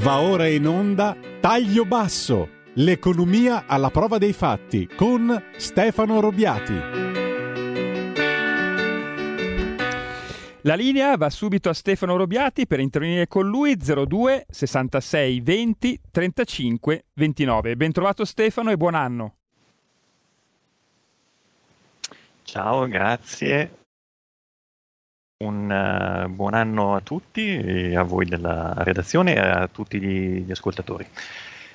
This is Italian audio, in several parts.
Va ora in onda Taglio Basso, l'economia alla prova dei fatti con Stefano Robiati. La linea va subito a Stefano Robiati per intervenire con lui 02 66 20 35 29. Bentrovato Stefano e buon anno. Ciao, grazie. Un uh, buon anno a tutti, a voi della redazione e a tutti gli, gli ascoltatori.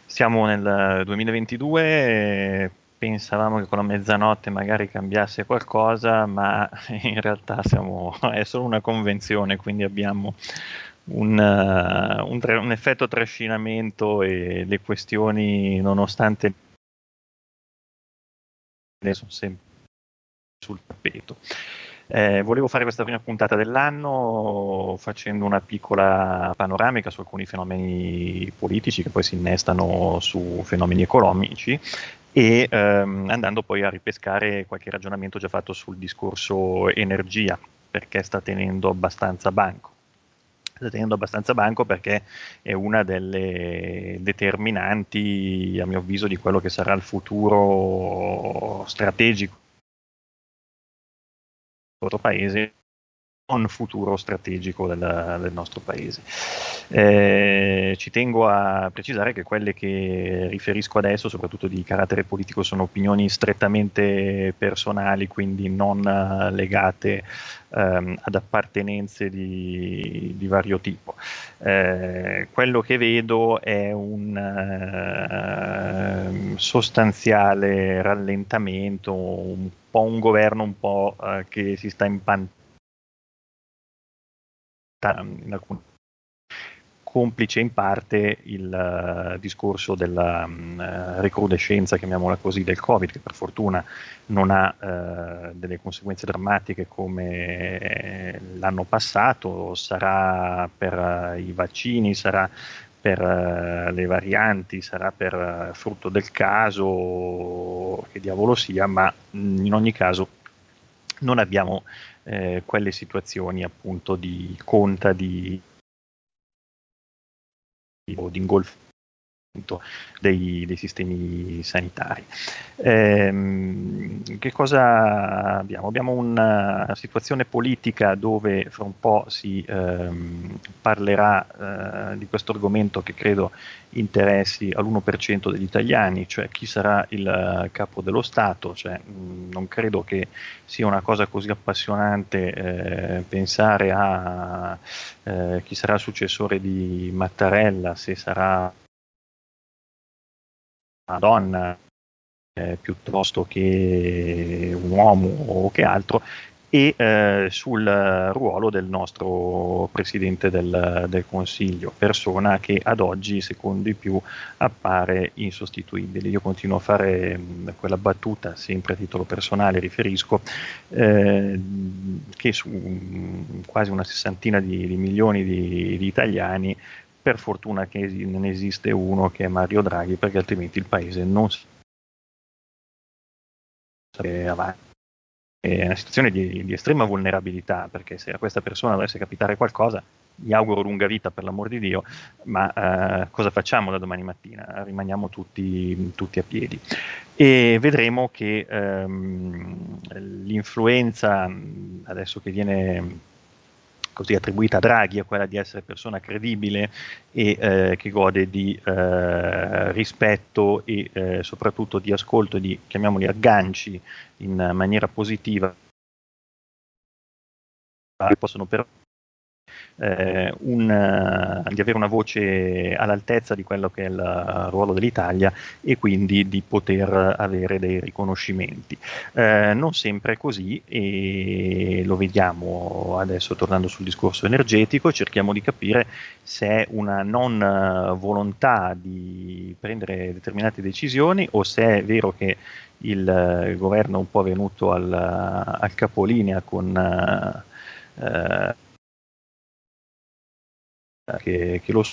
Siamo nel 2022, e pensavamo che con la mezzanotte magari cambiasse qualcosa, ma in realtà siamo, è solo una convenzione, quindi abbiamo un, uh, un, un effetto trascinamento e le questioni, nonostante sono sempre sul tappeto. Eh, volevo fare questa prima puntata dell'anno facendo una piccola panoramica su alcuni fenomeni politici che poi si innestano su fenomeni economici e ehm, andando poi a ripescare qualche ragionamento già fatto sul discorso energia perché sta tenendo abbastanza banco. Sta tenendo abbastanza banco perché è una delle determinanti, a mio avviso, di quello che sarà il futuro strategico nostro paese un futuro strategico del, del nostro paese. Eh, ci tengo a precisare che quelle che riferisco adesso, soprattutto di carattere politico, sono opinioni strettamente personali, quindi non legate ehm, ad appartenenze di, di vario tipo. Eh, quello che vedo è un eh, sostanziale rallentamento, un po' un governo un po' eh, che si sta impantando in alcuni complice in parte il uh, discorso della um, recrudescenza, chiamiamola così, del Covid, che per fortuna non ha uh, delle conseguenze drammatiche come l'anno passato, sarà per uh, i vaccini, sarà per le varianti, sarà per frutto del caso, che diavolo sia, ma in ogni caso non abbiamo eh, quelle situazioni appunto di conta di, di ingolfamento dei, dei, sistemi sanitari. Eh, che cosa abbiamo? Abbiamo una situazione politica dove fra un po' si ehm, parlerà eh, di questo argomento che credo interessi all'1% degli italiani, cioè chi sarà il capo dello Stato. Cioè, mh, non credo che sia una cosa così appassionante eh, pensare a eh, chi sarà il successore di Mattarella, se sarà donna eh, piuttosto che un uomo o che altro e eh, sul ruolo del nostro Presidente del, del, Consiglio, persona che ad oggi, secondo i più, appare insostituibile. Io continuo a fare mh, quella battuta, sempre a titolo personale riferisco, eh, che su mh, quasi una sessantina di, di milioni di, di italiani per fortuna che ne esiste uno che è Mario Draghi, perché altrimenti il paese non sarebbe avanti. È una situazione di, di, estrema vulnerabilità, perché se a questa persona dovesse capitare qualcosa, gli auguro lunga vita per l'amor di Dio, ma eh, cosa facciamo da domani mattina? Rimaniamo tutti, tutti a piedi. E vedremo che ehm, l'influenza, adesso che viene così attribuita a Draghi, a quella di essere persona credibile e eh, che gode di eh, rispetto e eh, soprattutto di ascolto, di chiamiamoli agganci in maniera positiva che possono però eh, un, uh, di avere una voce all'altezza di quello che è il ruolo dell'Italia e quindi di poter avere dei riconoscimenti. Eh, non sempre è così e lo vediamo adesso tornando sul discorso energetico, cerchiamo di capire se è una non volontà di prendere determinate decisioni o se è vero che il, il governo è un po' venuto al, al capolinea con uh, che, che lo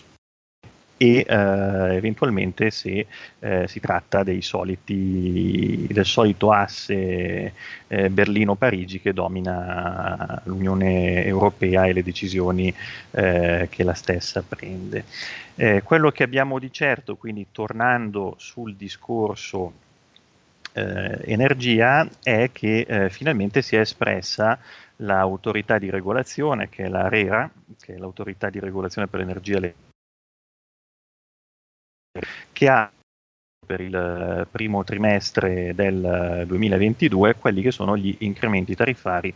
e eh, eventualmente se eh, si tratta soliti, del solito asse eh, Berlino-Parigi che domina l'Unione Europea e le decisioni eh, che la stessa prende. Eh, quello che abbiamo di certo, quindi tornando sul discorso eh, energia, è che finalmente si è espressa l'autorità di regolazione, che è la RERA, che è l'autorità di regolazione per l'energia elettrica che ha per il primo trimestre del 2022 quelli che sono gli incrementi tarifari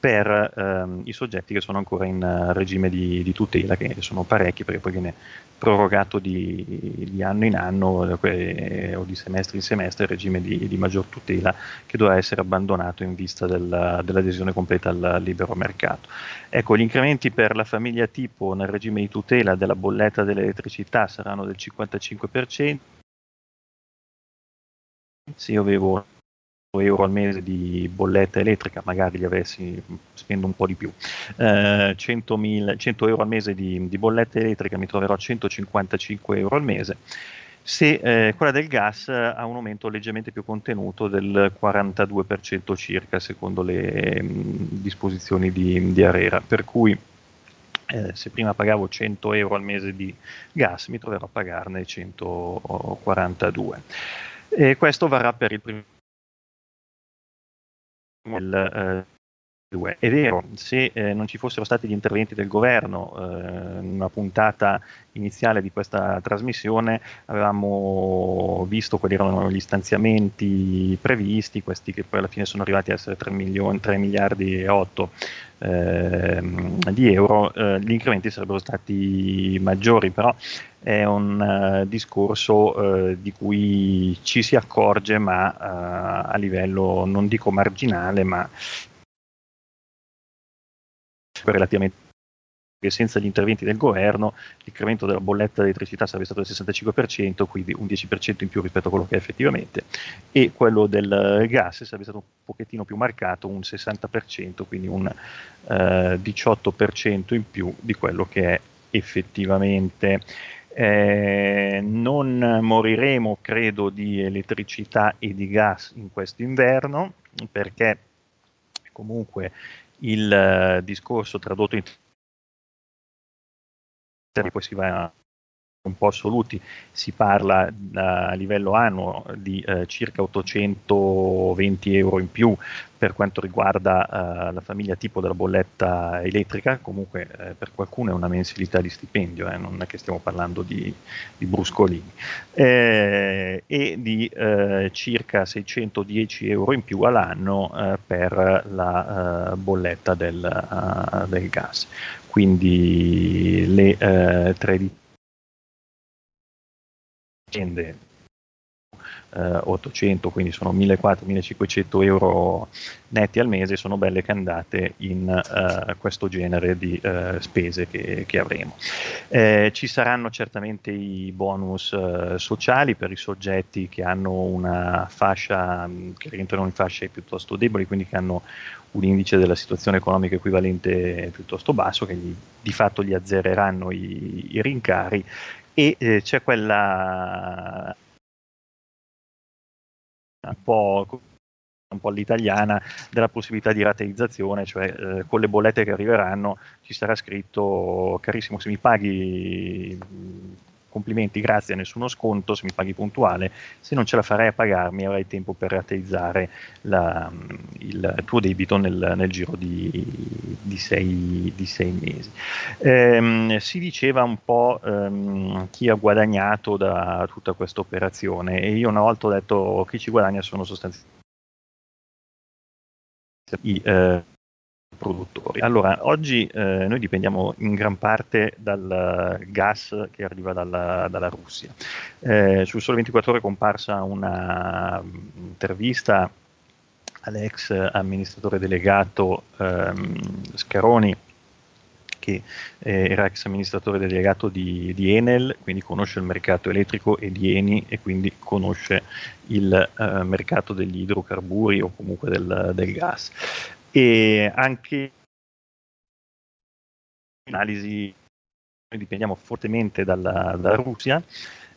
per ehm, i soggetti che sono ancora in uh, regime di, di, tutela, che sono parecchi perché poi viene prorogato di, di anno in anno eh, o di semestre in semestre il regime di, di, maggior tutela che dovrà essere abbandonato in vista del, dell'adesione completa al libero mercato. Ecco, gli incrementi per la famiglia tipo nel regime di tutela della bolletta dell'elettricità saranno del 55%. Se io avevo euro al mese di bolletta elettrica, magari li avessi, spendo un po' di più, eh, 100, 100 euro al mese di, di, bolletta elettrica mi troverò a 155 euro al mese. Se eh, quella del gas ha un aumento leggermente più contenuto del 42% circa, secondo le mh, disposizioni di, di Arera, per cui eh, se prima pagavo 100 euro al mese di gas, mi troverò a pagarne 142. E questo varrà per il primo del, eh, è vero, se eh, non ci fossero stati gli interventi del governo eh, in una puntata iniziale di questa trasmissione avevamo visto quali erano gli stanziamenti previsti, questi che poi alla fine sono arrivati a essere 3, milioni, 3 miliardi e 8 eh, di euro, eh, gli incrementi sarebbero stati maggiori, però è un uh, discorso uh, di cui ci si accorge, ma uh, a livello non dico marginale, ma relativamente che senza gli interventi del governo l'incremento della bolletta di elettricità sarebbe stato del 65%, quindi un 10% in più rispetto a quello che è effettivamente, e quello del gas sarebbe stato un pochettino più marcato, un 60%, quindi un eh, 18% in più di quello che è effettivamente. Eh, non moriremo, credo, di elettricità e di gas in questo inverno, perché comunque il uh, discorso tradotto in poi si va un po' assoluti. Si parla eh, a livello annuo di eh, circa 820 euro in più per quanto riguarda eh, la famiglia tipo della bolletta elettrica, comunque eh, per qualcuno è una mensilità di stipendio, eh, non è che stiamo parlando di, di bruscolini, eh, e di eh, circa 610 euro in più all'anno per la bolletta del, uh, del, gas. Quindi le 13 in the. Eh, 800, quindi sono 1400-1500 euro netti al mese, sono belle che andate in eh, questo genere di eh, spese che, che avremo. Eh, ci saranno certamente i bonus eh, sociali per i soggetti che hanno una fascia, che rientrano in fasce piuttosto deboli, quindi che hanno un indice della situazione economica equivalente piuttosto basso, che gli, di fatto gli azzereranno i, i rincari e eh, c'è quella un po', un po' all'italiana della possibilità di rateizzazione, cioè eh, con le bollette che arriveranno ci sarà scritto carissimo se mi paghi complimenti, grazie, nessuno sconto se mi paghi puntuale, se non ce la farei a pagarmi avrai tempo per rateizzare la, il tuo debito nel, nel giro di, di, sei, di, sei, mesi. Ehm, si diceva un po' ehm, chi ha guadagnato da tutta questa operazione e io una volta ho detto chi ci guadagna sono sostanzialmente i eh, produttori. Allora, oggi eh, noi dipendiamo in gran parte dal gas che arriva dalla, dalla Russia. Eh, sul Sole 24 Ore è comparsa un'intervista mm, all'ex amministratore delegato ehm, Scaroni, che eh, era ex amministratore delegato di, di, Enel, quindi conosce il mercato elettrico e di Eni e quindi conosce il eh, mercato degli idrocarburi o comunque del, del gas e anche analisi noi dipendiamo fortemente dalla, dalla Russia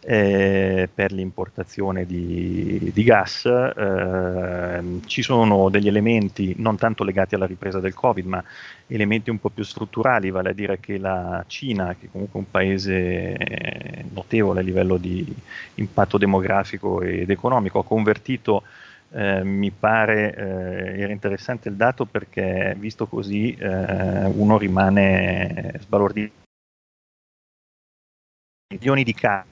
eh, per l'importazione di, di gas. Eh, ci sono degli elementi non tanto legati alla ripresa del Covid, ma elementi un po' più strutturali, vale a dire che la Cina, che è comunque un paese notevole a livello di impatto demografico ed economico, ha convertito eh, mi pare eh, era interessante il dato perché visto così eh, uno rimane sbalordito. Milioni di case,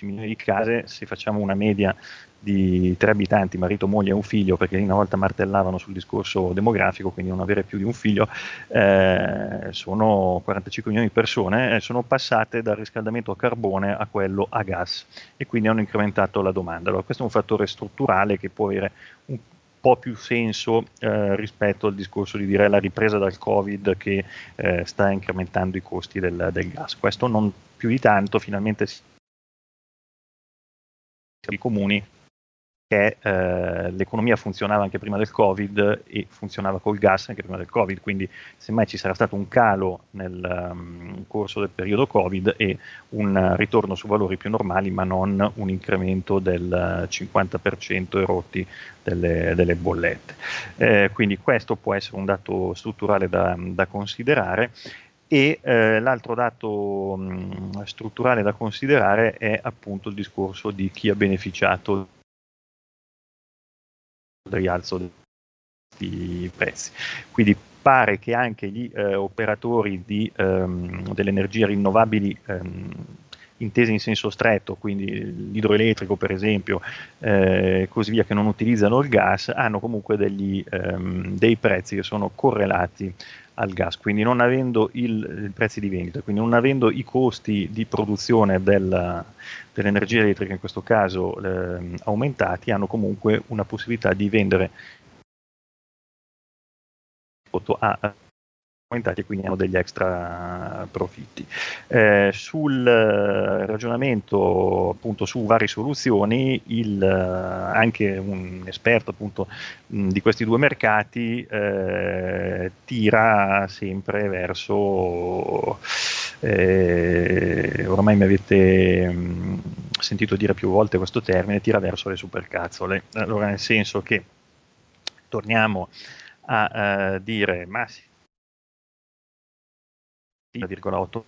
milioni di case, se facciamo una media di tre abitanti, marito, moglie e un figlio, perché una volta martellavano sul discorso demografico, quindi non avere più di un figlio, eh, sono 45 milioni di persone, eh, sono passate dal riscaldamento a carbone a quello a gas e quindi hanno incrementato la domanda. Allora, questo è un fattore strutturale che può avere un po' più senso eh, rispetto al discorso di dire la ripresa dal Covid che eh, sta incrementando i costi del, del, gas. Questo non più di tanto, finalmente i comuni che eh, l'economia funzionava anche prima del Covid e funzionava col gas anche prima del Covid, quindi semmai ci sarà stato un calo nel um, corso del periodo Covid e un ritorno su valori più normali, ma non un incremento del 50% erotti delle, delle bollette. Eh, quindi questo può essere un dato strutturale da, da considerare e eh, l'altro dato mh, strutturale da considerare è appunto il discorso di chi ha beneficiato rialzo dei prezzi. Quindi pare che anche gli eh, operatori di, ehm, delle energie rinnovabili ehm, intese in senso stretto, quindi l'idroelettrico per esempio, eh, così via, che non utilizzano il gas, hanno comunque degli, ehm, dei prezzi che sono correlati al gas, quindi non avendo i prezzi di vendita, quindi non avendo i costi di produzione del, dell'energia elettrica in questo caso eh, aumentati, hanno comunque una possibilità di vendere a aumentati e quindi hanno degli extra profitti. Eh, sul eh, ragionamento appunto su varie soluzioni, il, eh, anche un esperto appunto di questi due mercati eh, tira sempre verso eh, ormai mi avete sentito dire più volte questo termine, tira verso le supercazzole. Allora, nel senso che torniamo a uh, dire, ma 1,8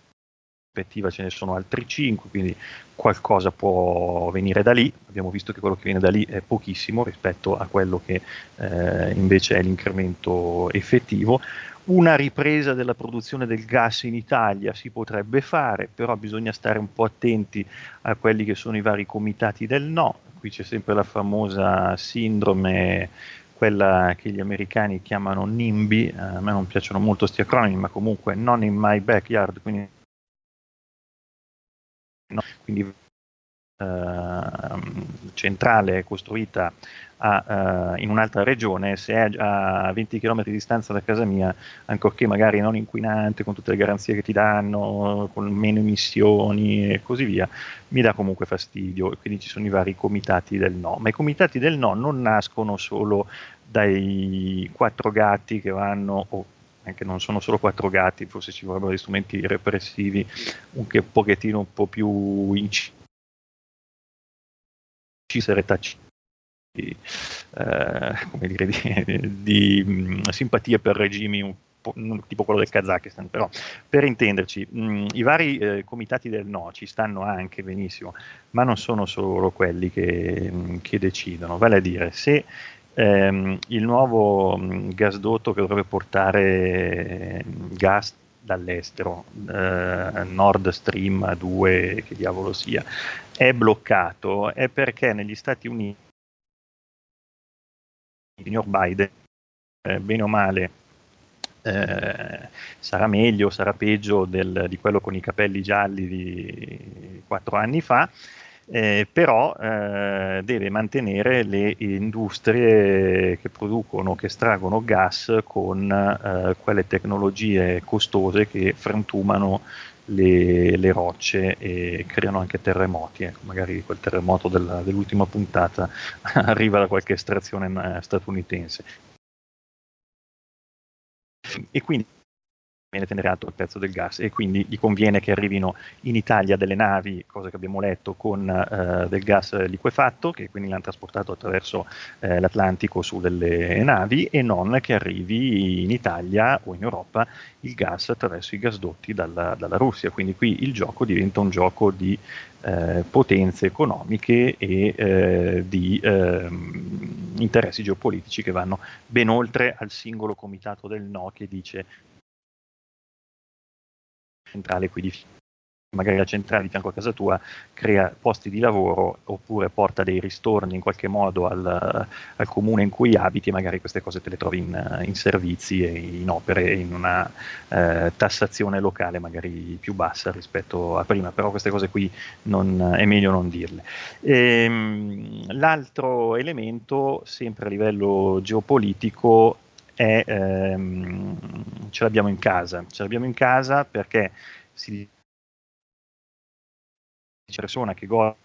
prospettiva ce ne sono altri 5, quindi qualcosa può venire da lì. Abbiamo visto che quello che viene da lì è pochissimo rispetto a quello che eh, invece è l'incremento effettivo. Una ripresa della produzione del gas in Italia si potrebbe fare, però bisogna stare un po' attenti a quelli che sono i vari comitati del no. Qui c'è sempre la famosa sindrome quella che gli americani chiamano NIMBY, eh, a me non piacciono molto questi acronimi, ma comunque non in my backyard, quindi, no, quindi eh, centrale costruita a, uh, in un'altra regione, se è a 20 km di distanza da casa mia, ancorché magari non inquinante, con tutte le garanzie che ti danno, con meno emissioni e così via, mi dà comunque fastidio e quindi ci sono i vari comitati del no. Ma i comitati del no non nascono solo dai quattro gatti che vanno, o anche non sono solo quattro gatti, forse ci vorrebbero degli strumenti repressivi un, che, un pochettino un po' più incisi taciti di, eh, dire, di, di mh, simpatia per regimi un po', tipo quello del Kazakistan, però per intenderci, mh, i vari eh, comitati del no ci stanno anche benissimo, ma non sono solo quelli che, mh, che decidono, vale a dire se ehm, il nuovo gasdotto che dovrebbe portare gas dall'estero, eh, Nord Stream 2, che diavolo sia, è bloccato, è perché negli Stati Uniti signor Biden, eh, bene o male, eh, sarà meglio, sarà peggio del, di quello con i capelli gialli di quattro anni fa, eh, però eh, deve mantenere le industrie che producono, che estraggono gas con eh, quelle tecnologie costose che frantumano le, le, rocce e creano anche terremoti. Ecco, magari quel terremoto della, dell'ultima puntata arriva da qualche estrazione eh, statunitense. E quindi tenere alto il prezzo del gas e quindi gli conviene che arrivino in Italia delle navi, cosa che abbiamo letto, con eh, del gas liquefatto, che quindi l'hanno trasportato attraverso eh, l'Atlantico su delle navi e non che arrivi in Italia o in Europa il gas attraverso i gasdotti dalla, dalla Russia. Quindi qui il gioco diventa un gioco di eh, potenze economiche e eh, di ehm, interessi geopolitici che vanno ben oltre al singolo comitato del no che dice centrale qui di magari la centrale di fianco a casa tua crea posti di lavoro oppure porta dei ristorni in qualche modo al, al comune in cui abiti e magari queste cose te le trovi in, in servizi e in opere in una eh, tassazione locale magari più bassa rispetto a prima, però queste cose qui non, è meglio non dirle. E, ehm, l'altro elemento, sempre a livello geopolitico, è, ehm, ce l'abbiamo in casa, ce l'abbiamo in casa perché si dice persona che gode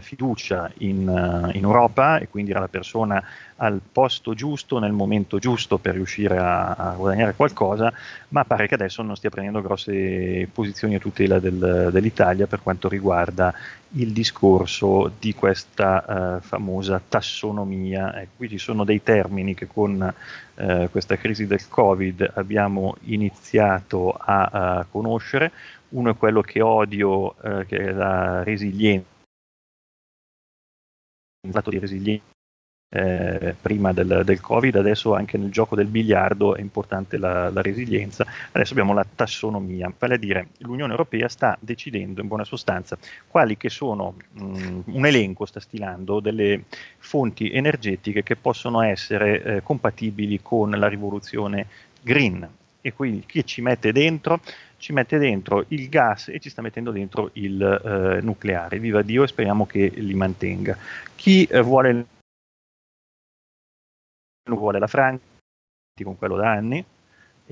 fiducia in, uh, in, Europa e quindi era la persona al posto giusto nel momento giusto per riuscire a, a, guadagnare qualcosa, ma pare che adesso non stia prendendo grosse posizioni a tutela del, dell'Italia per quanto riguarda il discorso di questa uh, famosa tassonomia. Ecco, qui ci sono dei termini che con uh, questa crisi del Covid abbiamo iniziato a, a conoscere. Uno è quello che odio, che è la resilienza dato di resilienza eh, prima del, del, Covid, adesso anche nel gioco del biliardo è importante la, la, resilienza, adesso abbiamo la tassonomia, vale a dire l'Unione Europea sta decidendo in buona sostanza quali che sono, mh, mm, un elenco sta stilando delle fonti energetiche che possono essere eh, compatibili con la rivoluzione green e quindi chi ci mette dentro ci mette dentro il gas e ci sta mettendo dentro il eh, nucleare. Viva Dio e speriamo che li mantenga. Chi eh, vuole, vuole la Francia, con quello da anni,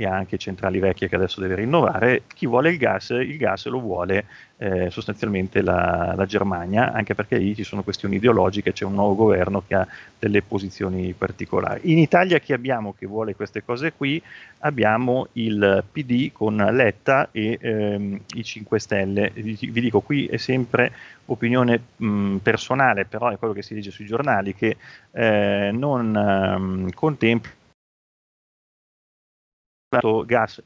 e anche centrali vecchie che adesso deve rinnovare, chi vuole il gas, il gas lo vuole eh, sostanzialmente la, la, Germania, anche perché lì ci sono questioni ideologiche, c'è un nuovo governo che ha delle posizioni particolari. In Italia chi abbiamo che vuole queste cose qui? Abbiamo il PD con Letta e ehm, i 5 Stelle. Vi, dico, qui è sempre opinione mh, personale, però è quello che si legge sui giornali, che eh, non ehm, contempla gas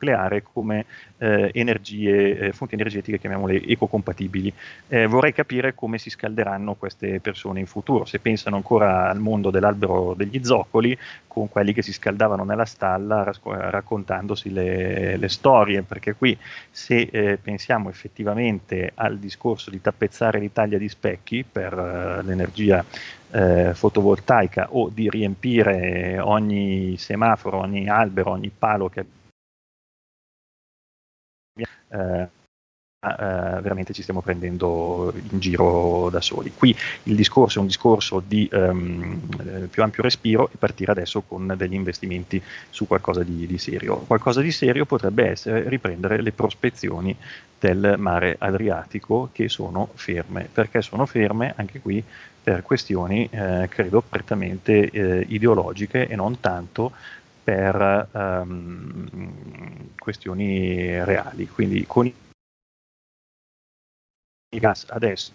nucleare come eh, energie, eh, fonti energetiche, chiamiamole ecocompatibili. Eh, vorrei capire come si scalderanno queste persone in futuro, se pensano ancora al mondo dell'albero degli zoccoli, con quelli che si scaldavano nella stalla rasco- raccontandosi le, le, storie, perché qui se eh, pensiamo effettivamente al discorso di tappezzare l'Italia di specchi per eh, l'energia eh, fotovoltaica o di riempire ogni semaforo, ogni albero, ogni palo che eh, Uh, veramente ci stiamo prendendo in giro da soli. Qui il discorso è un discorso di um, più ampio respiro e partire adesso con degli investimenti su qualcosa di, di, serio. Qualcosa di serio potrebbe essere riprendere le prospezioni del mare Adriatico che sono ferme. Perché sono ferme? Anche qui per questioni, eh, credo, prettamente eh, ideologiche e non tanto per um, questioni reali. Quindi con il gas adesso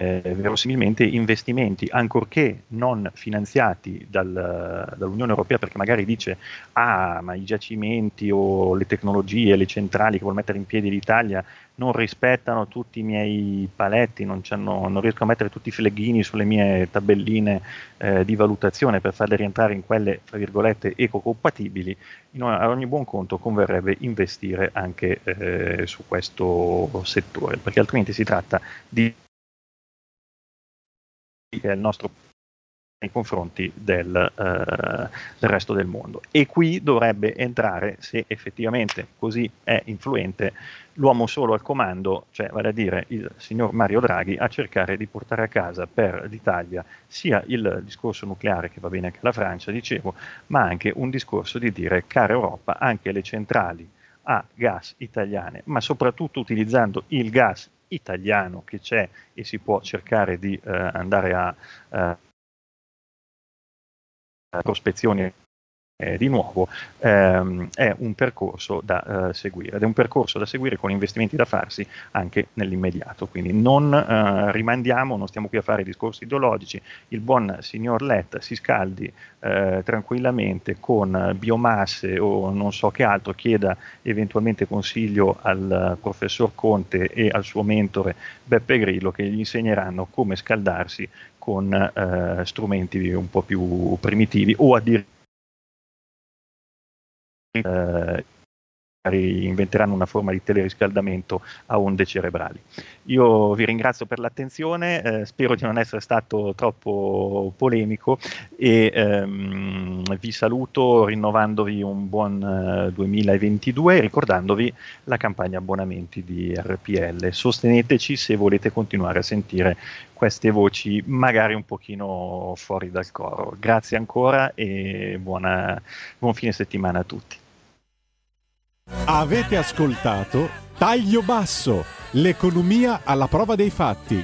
eh, verosimilmente investimenti, ancorché non finanziati dal, dall'Unione Europea, perché magari dice, ah, ma i giacimenti o le tecnologie, le centrali che vuole mettere in piedi l'Italia non rispettano tutti i miei paletti, non, non riesco a mettere tutti i fleghini sulle mie tabelline eh, di valutazione per farle rientrare in quelle, tra virgolette, ecocompatibili, a ogni buon conto converrebbe investire anche eh, su questo settore, perché altrimenti si tratta di che è il nostro nei confronti del, uh, del, resto del mondo. E qui dovrebbe entrare, se effettivamente così è influente, l'uomo solo al comando, cioè vale a dire il signor Mario Draghi, a cercare di portare a casa per l'Italia sia il discorso nucleare che va bene anche alla Francia, dicevo, ma anche un discorso di dire, cara Europa, anche le centrali a gas italiane, ma soprattutto utilizzando il gas italiano che c'è e si può cercare di eh, andare a, eh, prospezioni eh, di nuovo, ehm, è un percorso da eh, seguire ed è un percorso da seguire con investimenti da farsi anche nell'immediato. Quindi non eh, rimandiamo, non stiamo qui a fare discorsi ideologici. Il buon signor Lett si scaldi eh, tranquillamente con biomasse o non so che altro, chieda eventualmente consiglio al professor Conte e al suo mentore Beppe Grillo che gli insegneranno come scaldarsi con eh, strumenti un po' più primitivi o addirittura eh, inventeranno una forma di teleriscaldamento a onde cerebrali. Io vi ringrazio per l'attenzione, eh, spero di non essere stato troppo polemico e ehm, vi saluto rinnovandovi un buon eh, 2022 e ricordandovi la campagna abbonamenti di RPL. Sosteneteci se volete continuare a sentire queste voci magari un pochino fuori dal coro. Grazie ancora e buona, buon fine settimana a tutti. Avete ascoltato Taglio Basso, l'economia alla prova dei fatti